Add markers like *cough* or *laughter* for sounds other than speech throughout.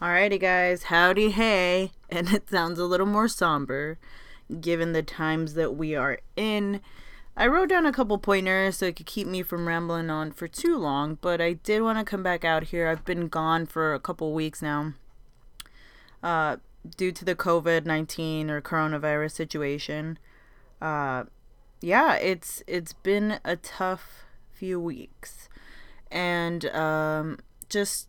Alrighty, guys, howdy, hey. *laughs* And it sounds a little more somber given the times that we are in. I wrote down a couple pointers so it could keep me from rambling on for too long, but I did want to come back out here. I've been gone for a couple weeks now uh, due to the COVID 19 or coronavirus situation. Uh, yeah, it's it's been a tough few weeks, and um, just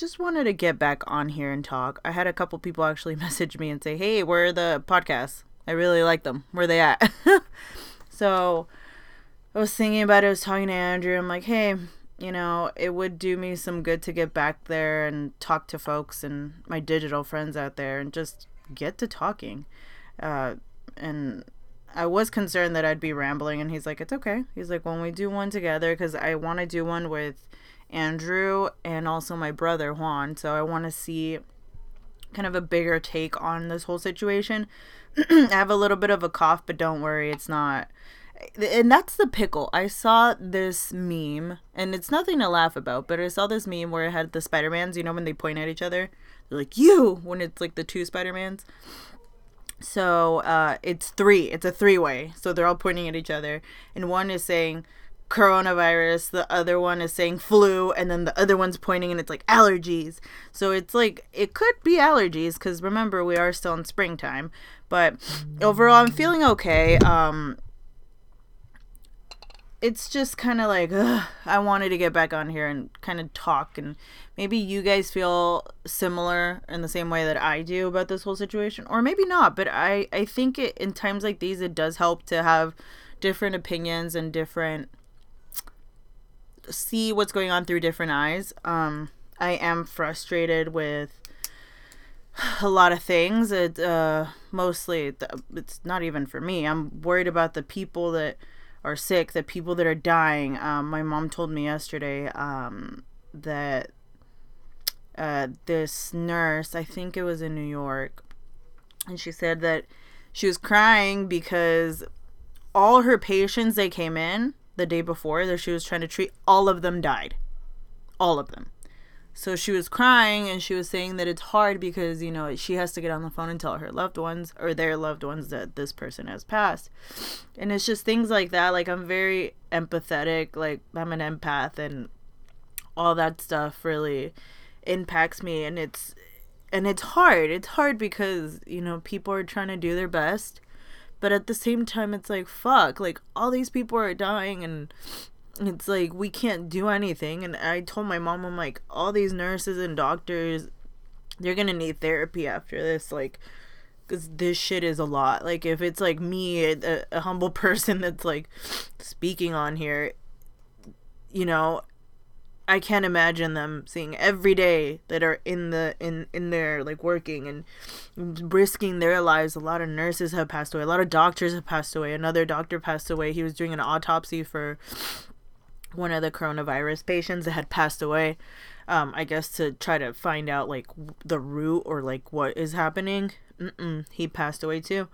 just wanted to get back on here and talk. I had a couple people actually *laughs* message me and say, "Hey, where are the podcasts? I really like them. Where they at?" *laughs* so I was thinking about it. I was talking to Andrew. I'm like, "Hey, you know, it would do me some good to get back there and talk to folks and my digital friends out there and just get to talking." Uh, and I was concerned that I'd be rambling, and he's like, "It's okay." He's like, "When we do one together, because I want to do one with." Andrew and also my brother Juan. So I want to see kind of a bigger take on this whole situation. *clears throat* I have a little bit of a cough, but don't worry, it's not. And that's the pickle. I saw this meme, and it's nothing to laugh about, but I saw this meme where it had the Spider Mans, you know, when they point at each other? They're like, you! When it's like the two Spider Mans. So uh, it's three. It's a three way. So they're all pointing at each other. And one is saying, coronavirus, the other one is saying flu, and then the other one's pointing and it's like allergies. So it's like it could be allergies because remember we are still in springtime. But overall, I'm feeling okay. Um, it's just kind of like ugh, I wanted to get back on here and kind of talk, and maybe you guys feel similar in the same way that I do about this whole situation, or maybe not. But I I think it in times like these, it does help to have different opinions and different see what's going on through different eyes. Um, I am frustrated with a lot of things. It uh, mostly it's not even for me. I'm worried about the people that are sick, the people that are dying. Um, my mom told me yesterday um, that uh, this nurse, I think it was in New York, and she said that she was crying because all her patients they came in the day before that she was trying to treat, all of them died. All of them. So she was crying and she was saying that it's hard because, you know, she has to get on the phone and tell her loved ones or their loved ones that this person has passed. And it's just things like that. Like, I'm very empathetic. Like, I'm an empath and all that stuff really impacts me. And it's, and it's hard. It's hard because, you know, people are trying to do their best but at the same time it's like fuck like all these people are dying and it's like we can't do anything. And i told my mom i'm like all these nurses and doctors they're gonna need therapy after this like because this shit is a lot. Like if it's like me a, a humble *laughs* person that's like speaking on here you know I can't imagine them seeing every day that are in the in in there like working and risking their lives. A lot of nurses have passed away. A lot of doctors have passed away. Another doctor passed away. He was doing an autopsy for one of the coronavirus patients that had passed away. Um, I guess to try to find out like the root or like what is happening. Mm-mm, he passed away too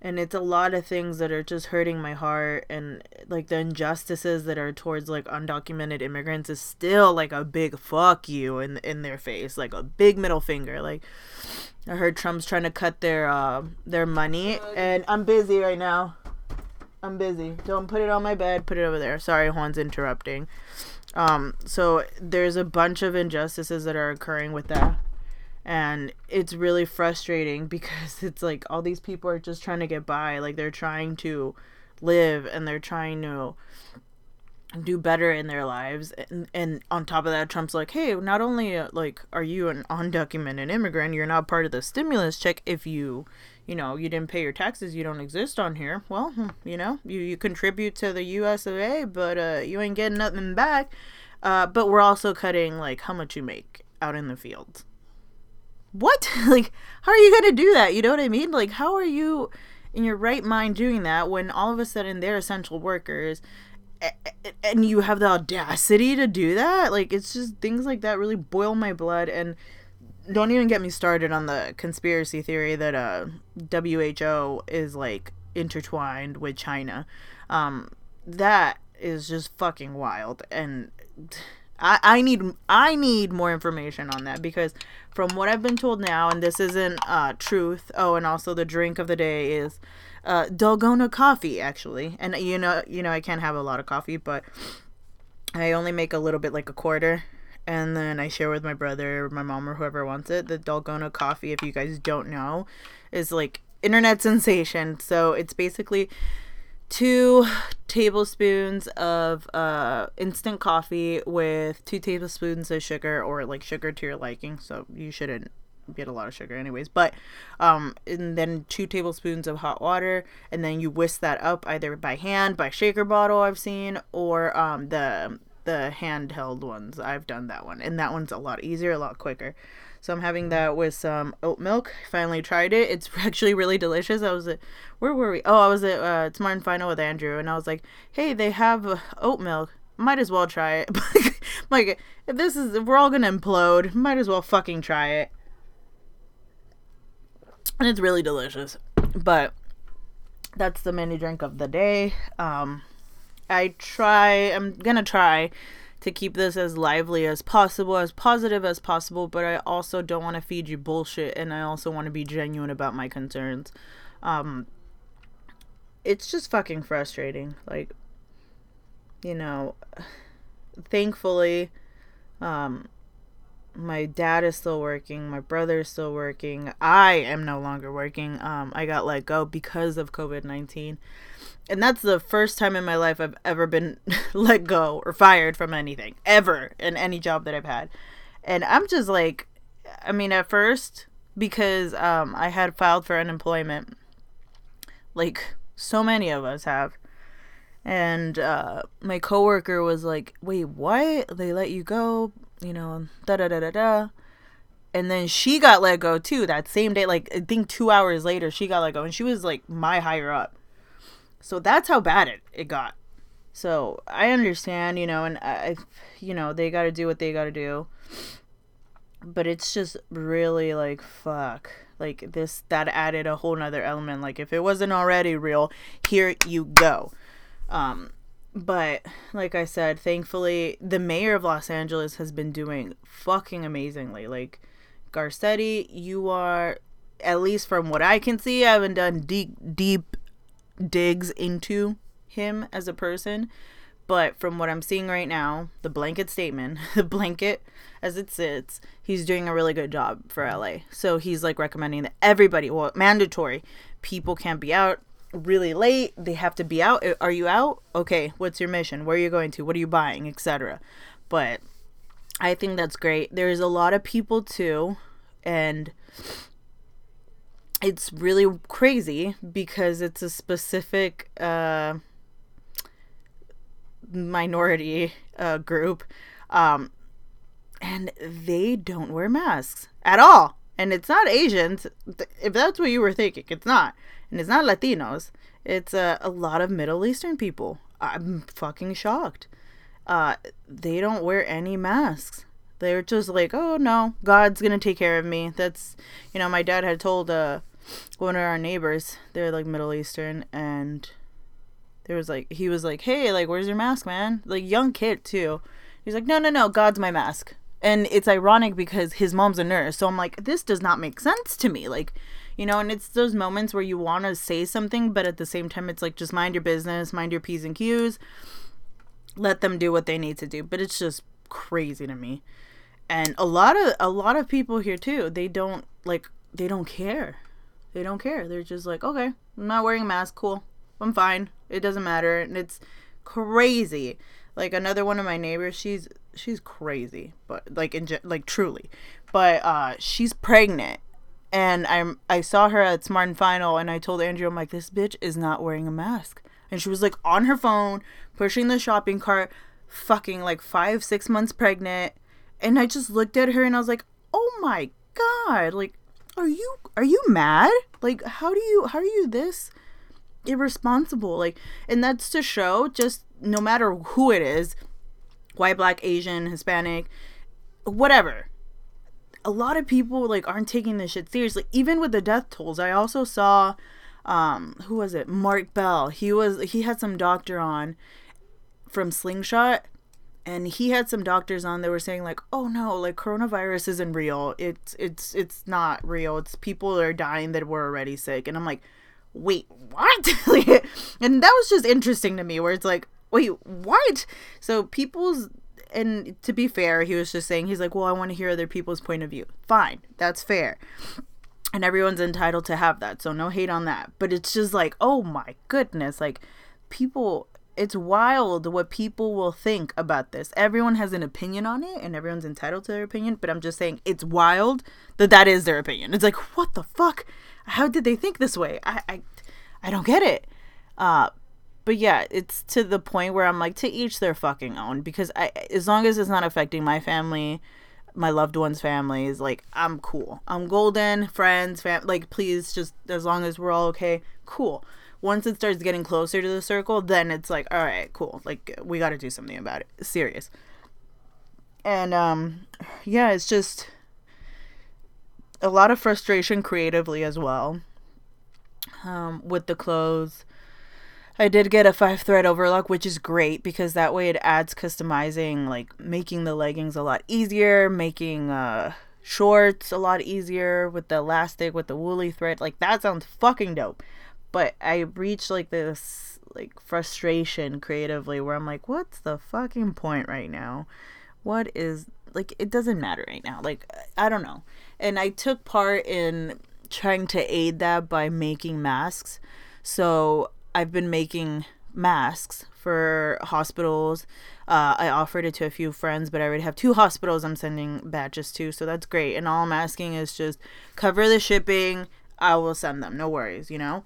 and it's a lot of things that are just hurting my heart and like the injustices that are towards like undocumented immigrants is still like a big fuck you in in their face like a big middle finger. Like i heard trump's trying to cut their uh their money and i'm busy right now. I'm busy. Don't put it on my bed put it over there. Sorry juan's interrupting. Um so there's a bunch of injustices that are occurring with that and it's really frustrating *laughs* because it's like all these people are just trying to get by. Like they're trying to live and they're trying to do better in their lives. And, and on top of that trump's like hey not only uh, like are you an undocumented immigrant you're not part of the stimulus check if you you know you didn't pay your taxes you don't exist on here. Well hmm, you know you, you contribute to the us of a but uh, you ain't getting nothing back. Uh, but we're also cutting like how much you make out in the fields what? *laughs* like, how are you going to do that? You know what I mean? Like, how are you in your right mind doing that when all of a sudden they're essential workers and you have the audacity to do that? Like, it's just things like that really boil my blood. And don't even get me started on the conspiracy theory that uh, WHO is like intertwined with China. Um, that is just fucking wild. And I, I need I need more information on that because from what I've been told now, and this isn't uh, truth. Oh, and also the drink of the day is uh, Dalgona coffee, actually. And you know, you know, I can't have a lot of coffee, but I only make a little bit, like a quarter, and then I share with my brother, my mom, or whoever wants it. The Dalgona coffee, if you guys don't know, is like internet sensation. So it's basically two tablespoons of uh, instant coffee with two tablespoons of sugar or like sugar to your liking. So you shouldn't get a lot of sugar anyways but um and then two tablespoons of hot water and then you whisk that up either by hand by shaker bottle i've seen or um the the handheld ones i've done that one and that one's a lot easier a lot quicker so I'm having that with some oat milk. Finally tried it. It's *laughs* actually really delicious. I was at, where were we? Oh, I was at uh, Smart and Final with Andrew, and I was like, hey, they have uh, oat milk. Might as well try it. *laughs* like, if this is, if we're all gonna implode, might as well fucking try it. And it's really delicious. But that's the mini drink of the day. Um, I try, I'm gonna try to keep this as lively as possible, as positive as possible, but I also don't want to feed you bullshit and I also want to be genuine about my concerns. Um it's just fucking frustrating. Like you know, thankfully um my dad is still working, my brother is still working. I am no longer working. Um I got let go because of COVID-19 and that's the first time in my life I've ever been *laughs* let go or fired from anything ever in any job that I've had. And I'm just like I mean at first because um I had filed for unemployment like so many of us have. And uh my coworker was like, "Wait, what? They let you go?" You know, da da da da da. And then she got let go too that same day like I think 2 hours later she got let go and she was like my higher up so that's how bad it, it got. So I understand, you know, and I, you know, they got to do what they got to do. But it's just really like, fuck. Like this, that added a whole nother element. Like if it wasn't already real, here you go. Um, but like I said, thankfully, the mayor of Los Angeles has been doing fucking amazingly. Like, Garcetti, you are, at least from what I can see, I haven't done deep, deep digs into him as a person. But from what I'm seeing right now, the blanket statement, *laughs* the blanket as it sits, he's doing a really good job for LA. So he's like recommending that everybody, well, mandatory, people can't be out really late. They have to be out. Are you out? Okay, what's your mission? Where are you going to? What are you buying, etc. But I think that's great. There's a lot of people too, and it's really crazy because it's a specific uh, minority uh, group um, and they don't wear masks at all. And it's not asians if that's what you were thinking it's not. And it's not latinos. It's uh, a lot of middle eastern people. I'm fucking shocked. Uh, they don't wear any masks they're just like, oh no, God's gonna take care of me. That's, you know, my dad had told uh, one of our neighbors, they're like Middle Eastern, and there was like, he was like, hey, like, where's your mask, man? Like, young kid too. He's like, no, no, no, God's my mask. And it's ironic because his mom's a nurse. So I'm like, this does not make sense to me. Like, you know, and it's those moments where you want to say something, but at the same time, it's like, just mind your business, mind your P's and Q's, let them do what they need to do. But it's just crazy to me and a lot of a lot of people here too they don't like they don't care. They don't care. They're just like okay i'm not wearing a mask cool. I'm fine. It doesn't matter. And it's crazy. Like another one of my neighbors she's she's crazy but like in like truly. But uh she's pregnant. And i'm i saw her at smart and final and i told andrew i'm like this bitch is not wearing a mask. And she was like on her phone pushing the shopping cart fucking like five six months pregnant and I just looked at her and I was like, "Oh my god! Like, are you are you mad? Like, how do you how are you this irresponsible? Like, and that's to show just no matter who it is, white, black, Asian, Hispanic, whatever. A lot of people like aren't taking this shit seriously. Even with the death tolls, I also saw um who was it? Mark Bell. He was he had some doctor on from Slingshot and he had some doctors on that were saying like oh no like coronavirus isn't real. It's it's it's not real. It's people are dying that were already sick. And i'm like wait what? *laughs* And that was just interesting to me where it's like wait what? So people's and to be fair he was just saying he's like well i want to hear other people's point of view. Fine that's fair. And everyone's entitled to have that so no hate on that. But it's just like oh my goodness like people it's wild what people will think about this. Everyone has an opinion on it and everyone's entitled to their opinion, but I'm just saying it's wild that that is their opinion. It's like, what the fuck? How did they think this way? I I, I don't get it. Uh but yeah, it's to the point where I'm like to each their fucking own because I as long as it's not affecting my family, my loved ones' families, like I'm cool. I'm golden, friends, fam like please just as long as we're all okay, cool once it starts getting closer to the circle, then it's like, all right, cool. Like we got to do something about it. Serious. And um yeah, it's just a lot of frustration creatively as well. Um with the clothes. I did get a five thread overlock, which is great because that way it adds customizing, like making the leggings a lot easier, making uh shorts a lot easier with the elastic with the woolly thread. Like that sounds fucking dope but I reached like this like frustration creatively where I'm like, what's the fucking point right now? What is like it doesn't matter right now. Like I don't know. And I took part in trying to aid that by making masks. So I've been making masks for hospitals. Uh, I offered it to a few friends, but I already have two hospitals I'm sending batches to, so that's great. And all I'm asking is just cover the shipping I will send them. No worries, you know?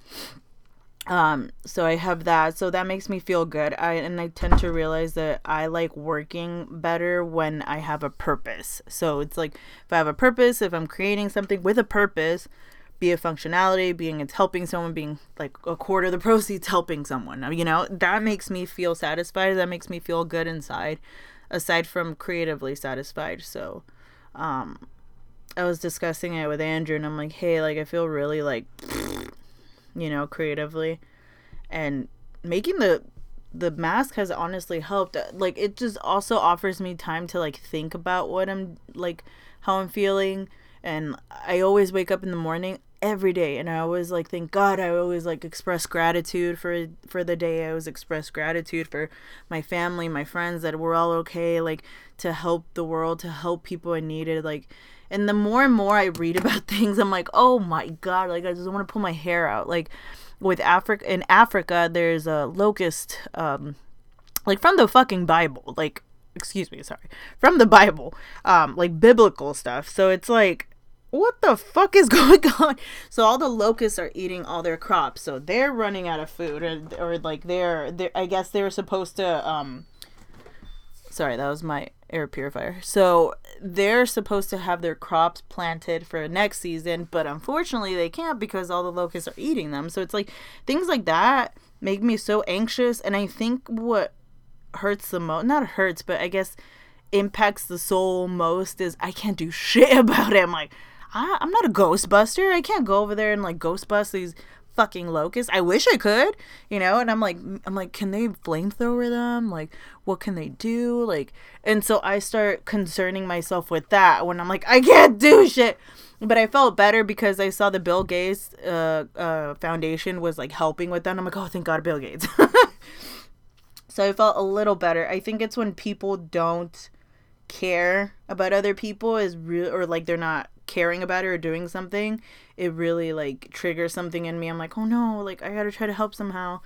Um, so I have that. So that makes me feel good. I and I tend to realize that I like working better when I have a purpose. So it's like if I have a purpose, if I'm creating something with a purpose, be it functionality, being it's helping someone, being like a quarter of the proceeds helping someone. You know, that makes me feel satisfied. That makes me feel good inside, aside from creatively satisfied. So um I was discussing it with Andrew and I'm like, hey, like I feel really like you know, creatively. And making the the mask has honestly helped. Like it just also offers me time to like think about what I'm like how I'm feeling and I always wake up in the morning every day and I always like thank God I always like express gratitude for for the day. I always express gratitude for my family, my friends that we're all okay, like to help the world, to help people in needed, like and the more and more I read *laughs* about things, I'm like, oh my god, like I just want to pull my hair out. Like with Africa in Africa, there's a locust, um, like from the fucking Bible, like excuse me, sorry, from the Bible, um, like biblical stuff. So it's like what the fuck is *laughs* going on? So all the locusts are eating all their crops. So they're running out of food, or, or like they're, they're I guess they were supposed to. Um, sorry, that was my air purifier. So they're supposed to have their crops planted for next season, but unfortunately they can't because all the locusts are eating them. So it's like things like that make me so anxious and I think what hurts the most not hurts, but I guess impacts the soul most is I can't do *laughs* shit about it. I'm like I, I'm not a ghostbuster. I can't go over there and like ghostbust these fucking locusts. I wish I could, you know. And I'm like, I'm like, can they flamethrower them? Like, what can they do? Like, and so I start concerning myself with that when I'm like, I can't do shit. But I felt better because I saw the Bill Gates uh, uh, Foundation was like helping with that. I'm like, oh, thank God, Bill Gates. *laughs* so I felt a little better. I think it's when people don't care about other people is real or like they're not caring about it or doing something, it really like triggers something in me. I'm like, oh no, like I gotta try to help somehow.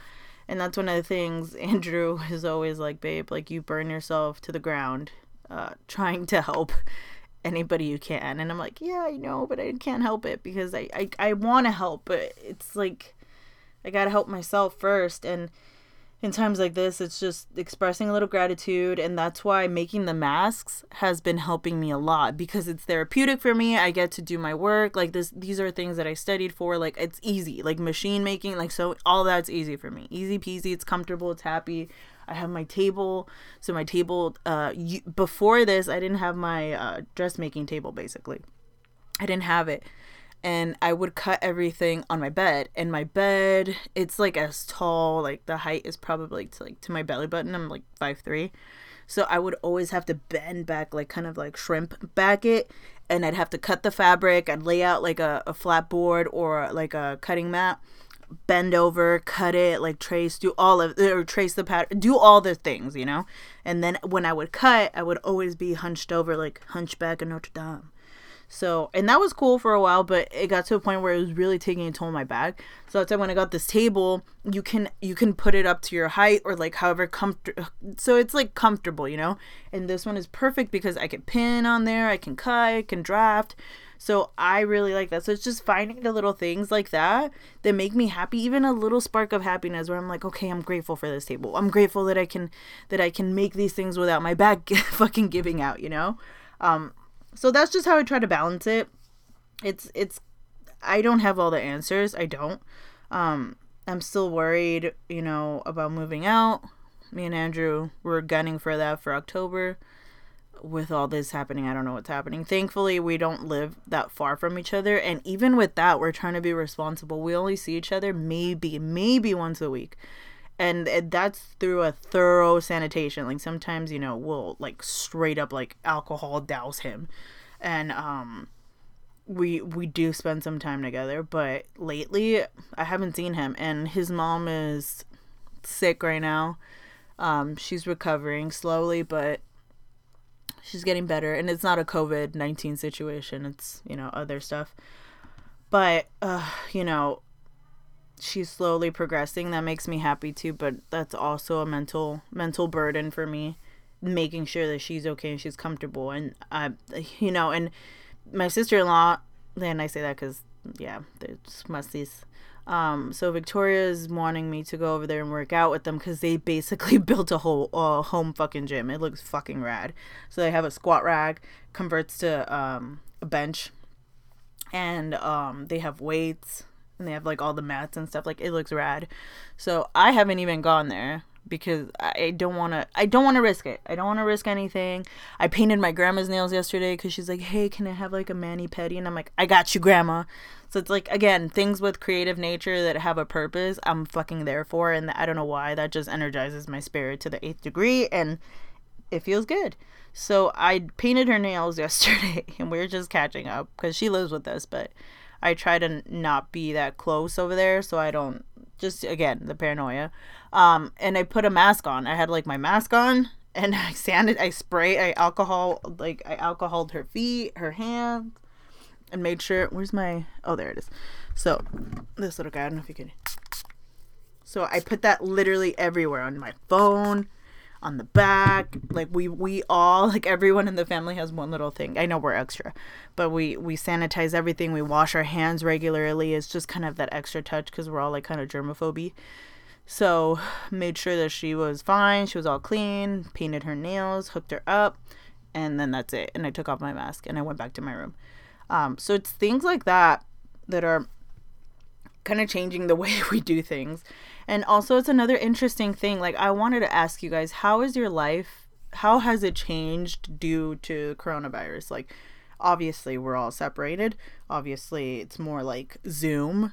And that's one of the things *laughs* Andrew is always like, babe, like you burn yourself to the ground uh, trying to help anybody you can. And I'm like, yeah, I know, but I can't help it because I, I, I want to help, but it's like I gotta help myself first. And in times like this, it's just expressing a little gratitude. And that's why making the masks has been helping me a lot because it's therapeutic for me. I get to do my work. Like this, these are things that I studied for. Like it's easy, like machine making, like so all that's easy for me. Easy peasy. It's comfortable. It's happy. I have my table. So my table, uh, you, before this, I didn't have my uh, dressmaking table basically. I didn't have it and I would cut everything on my bed. And my bed, it's like as tall, like the height is probably to like to my belly button. I'm like five three, So I would always have to bend back, like kind of like shrimp back it. And I'd have to cut the fabric. I'd lay out like a, a flat board or like a cutting mat, bend over, cut it, like trace, do all of or trace the pattern, do all the things, you know? And then when I would cut, I would always be hunched over, like hunchback of Notre Dame. So, and that was cool for a while, but it got to a point where it was really taking a toll on my back. So that's why when I got this table, you can you can put it up to your height or like however comfortable. So it's like comfortable, you know. And this one is perfect because I can pin on there, I can cut, I can draft. So I really like that. So it's just finding the little things like that that make me happy, even a little spark of happiness where I'm like, okay, I'm grateful for this table. I'm grateful that I can that I can make these things without my back *laughs* fucking giving out, you know. Um, so that's just how I try to balance it. It's it's I don't have all the answers. I don't. Um I'm still worried, you know, about moving out. Me and Andrew were gunning for that for October. With all this happening, I don't know what's happening. Thankfully, we don't live that far from each other, and even with that, we're trying to be responsible. We only see each other maybe maybe once a week. And that's through a thorough sanitation. Like sometimes, you know, we'll like straight up like alcohol douse him. And um we we do spend some time together, but lately I haven't seen him and his mom is sick right now. Um she's recovering slowly, but she's getting better and it's not a COVID-19 situation. It's, you know, other stuff. But uh, you know, she's slowly progressing. That makes me happy too, but that's also a mental mental burden for me making sure that she's okay and she's comfortable and I you know, and my sister-in-law, and I say that cuz yeah, there's musties. Um, so Victoria is wanting me to go over there and work out with them because they basically *laughs* built a whole uh, home fucking gym. It looks fucking rad. So they have a squat rack, converts to um, a bench, and um, they have weights and they have like all the mats and stuff. Like it looks rad. So I haven't even gone there because I don't want to I don't want to risk it. I don't want to risk anything. I painted my grandma's nails yesterday cuz she's like, "Hey, can I have like a mani pedi?" And I'm like, "I got you, grandma." So it's like again, things with creative nature that have a purpose, I'm fucking there for and I don't know why that just energizes my spirit to the 8th degree and it feels good. So I painted her nails *laughs* yesterday and we are just catching up cuz she lives with us, but I try to not be that close over there so I don't just again the paranoia. Um, and I put a mask on. I had like my mask on *laughs* and I sanded, I spray, I alcohol, like I alcoholed her feet, her hands, and made sure. Where's my? Oh, there it is. So this little guy. I don't know if you can. So I put that literally everywhere on my phone, on the back. Like we we all *laughs* like everyone in the family has one little thing. I know we're extra, but we we sanitize everything. We wash our hands regularly. It's just kind of that extra touch because we're all like kind of germophobe. So *sighs* made sure that she was fine. She was all clean. Painted her nails, hooked her up, and then that's it. And I took off my mask and I went back to my room. Um, so it's things like that that are kind of changing the *laughs* way we do things. And also, it's another interesting thing. Like, I wanted to ask you guys, how is your life? How has it changed due to coronavirus? Like, obviously, we're all separated. Obviously, it's more like Zoom,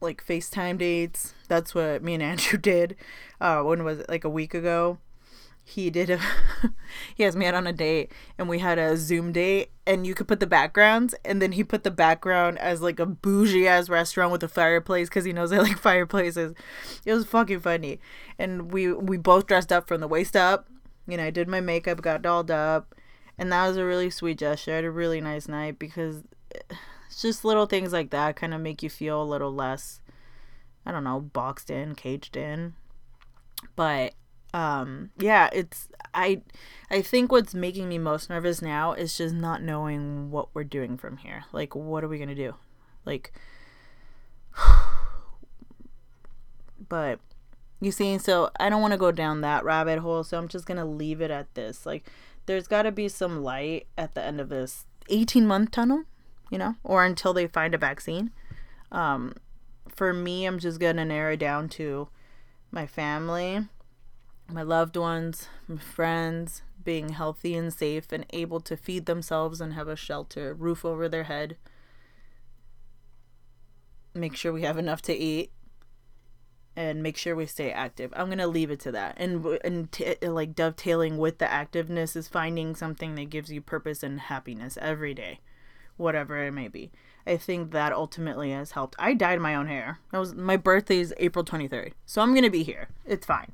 like FaceTime dates. That's what me and *laughs* Andrew did. Uh, when was it? Like a week ago he did a *laughs* he has me out on a date and we had a zoom date and you could put the backgrounds and then he put the background as like a bougie ass restaurant with a fireplace because he knows i *laughs* like fireplaces. It was fucking funny. And we we both dressed up from the waist up. You know i did my makeup got dolled up. And that was a really sweet gesture. I had a really nice night because eh, it's just little things like that kind of make you feel a little less i don't know boxed in caged in. But um yeah it's i i think what's making me most nervous now is just not knowing what we're doing from here. Like what are we gonna do? Like *sighs* but you see so i don't want to go down that rabbit hole so i'm just gonna leave it at this. Like there's got to be some light at the end of this 18 month tunnel you know or until they find a vaccine. Um for me i'm just gonna narrow down to my family my loved ones, my friends being healthy and safe and able to feed themselves and have a shelter, roof over their head. Make sure we have enough to eat and make sure we stay active. I'm gonna leave it to that, and and t- like dovetailing with the activeness is finding something that gives you purpose and happiness every day, whatever it may be. I think that ultimately has helped. I dyed my own hair. That was my birthday is April 23rd, so I'm gonna be here. It's fine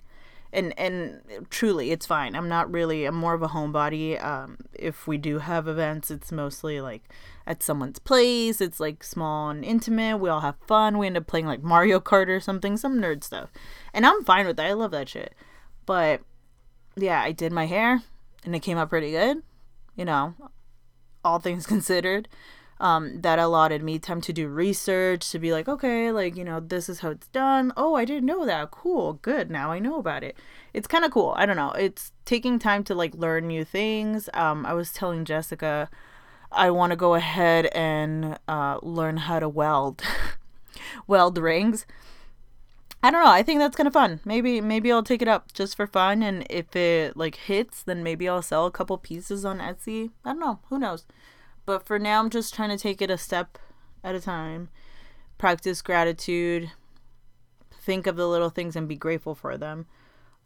and and truly it's fine. I'm not really i'm more of a homebody. Um if we do have events it's mostly like at someone's place. It's like small and intimate. We all have fun. We end up playing like mario kart or something some nerd stuff. And i'm fine with that. I love that shit. But yeah i did my hair and it came out pretty good you know all things *laughs* considered um, that allotted me time to do research to be like okay like you know this is how it's done oh i didn't know that cool good now i know about it it's kind of cool i don't know it's taking time to like learn new things um, i was telling jessica i want to go ahead and uh, learn how to weld *laughs* weld rings I don't know. I think that's kind of fun. Maybe maybe I'll take it up just for fun and if it like hits, then maybe I'll sell a couple pieces on Etsy. I don't know. Who knows? But for now, I'm just trying to take it a step at a time. Practice gratitude. Think of the little things and be grateful for them.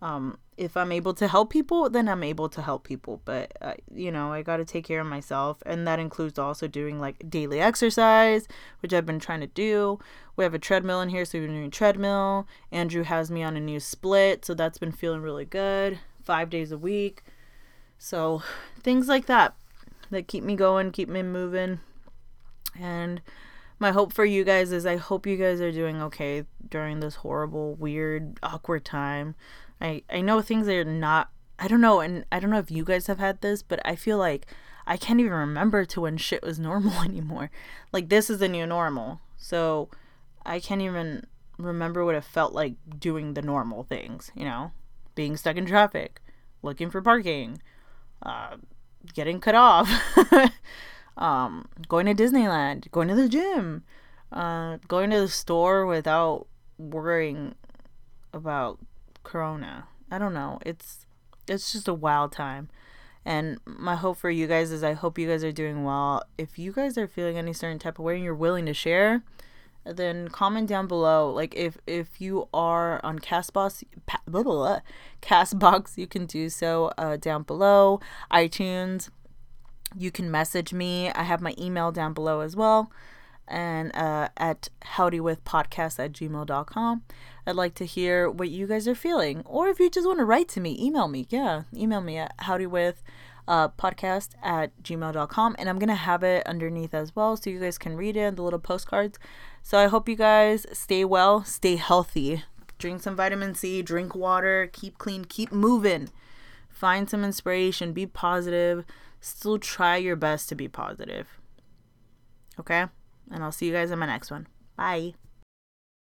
Um, if I'm able to help people, then I'm able to help people. But, uh, you know, I got to take care of myself. And that includes also doing like daily exercise, which I've been trying to do. We have a treadmill in here, so we're doing treadmill. Andrew has me on a new split, so that's been feeling really good. Five days a week. So things like that that keep me going, keep me moving. And my hope for you guys is I hope you guys are doing okay during this horrible, weird, awkward time. I I know things are not I don't know and I don't know if you guys have had this, but I feel like I can't even remember to when shit was *laughs* normal anymore. Like this is the new normal. So I can't even remember what it felt like doing the normal things, you know? Being stuck in traffic, looking for parking, uh, getting cut off, *laughs* um, going to Disneyland, going to the gym, uh, going to the store without worrying about Corona. I don't know. It's it's just a wild time. And my hope for you guys is I hope you guys are doing well. If you guys are feeling any certain type of way and you're willing to share, then comment down below. Like if if you are on Castbox, blah, blah, blah, Castbox, you can do so uh, down below. iTunes, you can message me. I have my email down below as well, and uh, at howdywithpodcast at gmail.com. I'd like to hear what you guys are feeling, or if you just want to write to me, email me. Yeah, email me at howdywith uh, podcast at gmail.com and i'm gonna have it underneath as well so you guys can read it the little postcards so I hope you guys stay well, stay healthy, drink some vitamin C, drink water, keep clean, keep moving. Find some inspiration, be positive, still try your best to be positive. Okay? And I'll see you guys in my next one. Bye.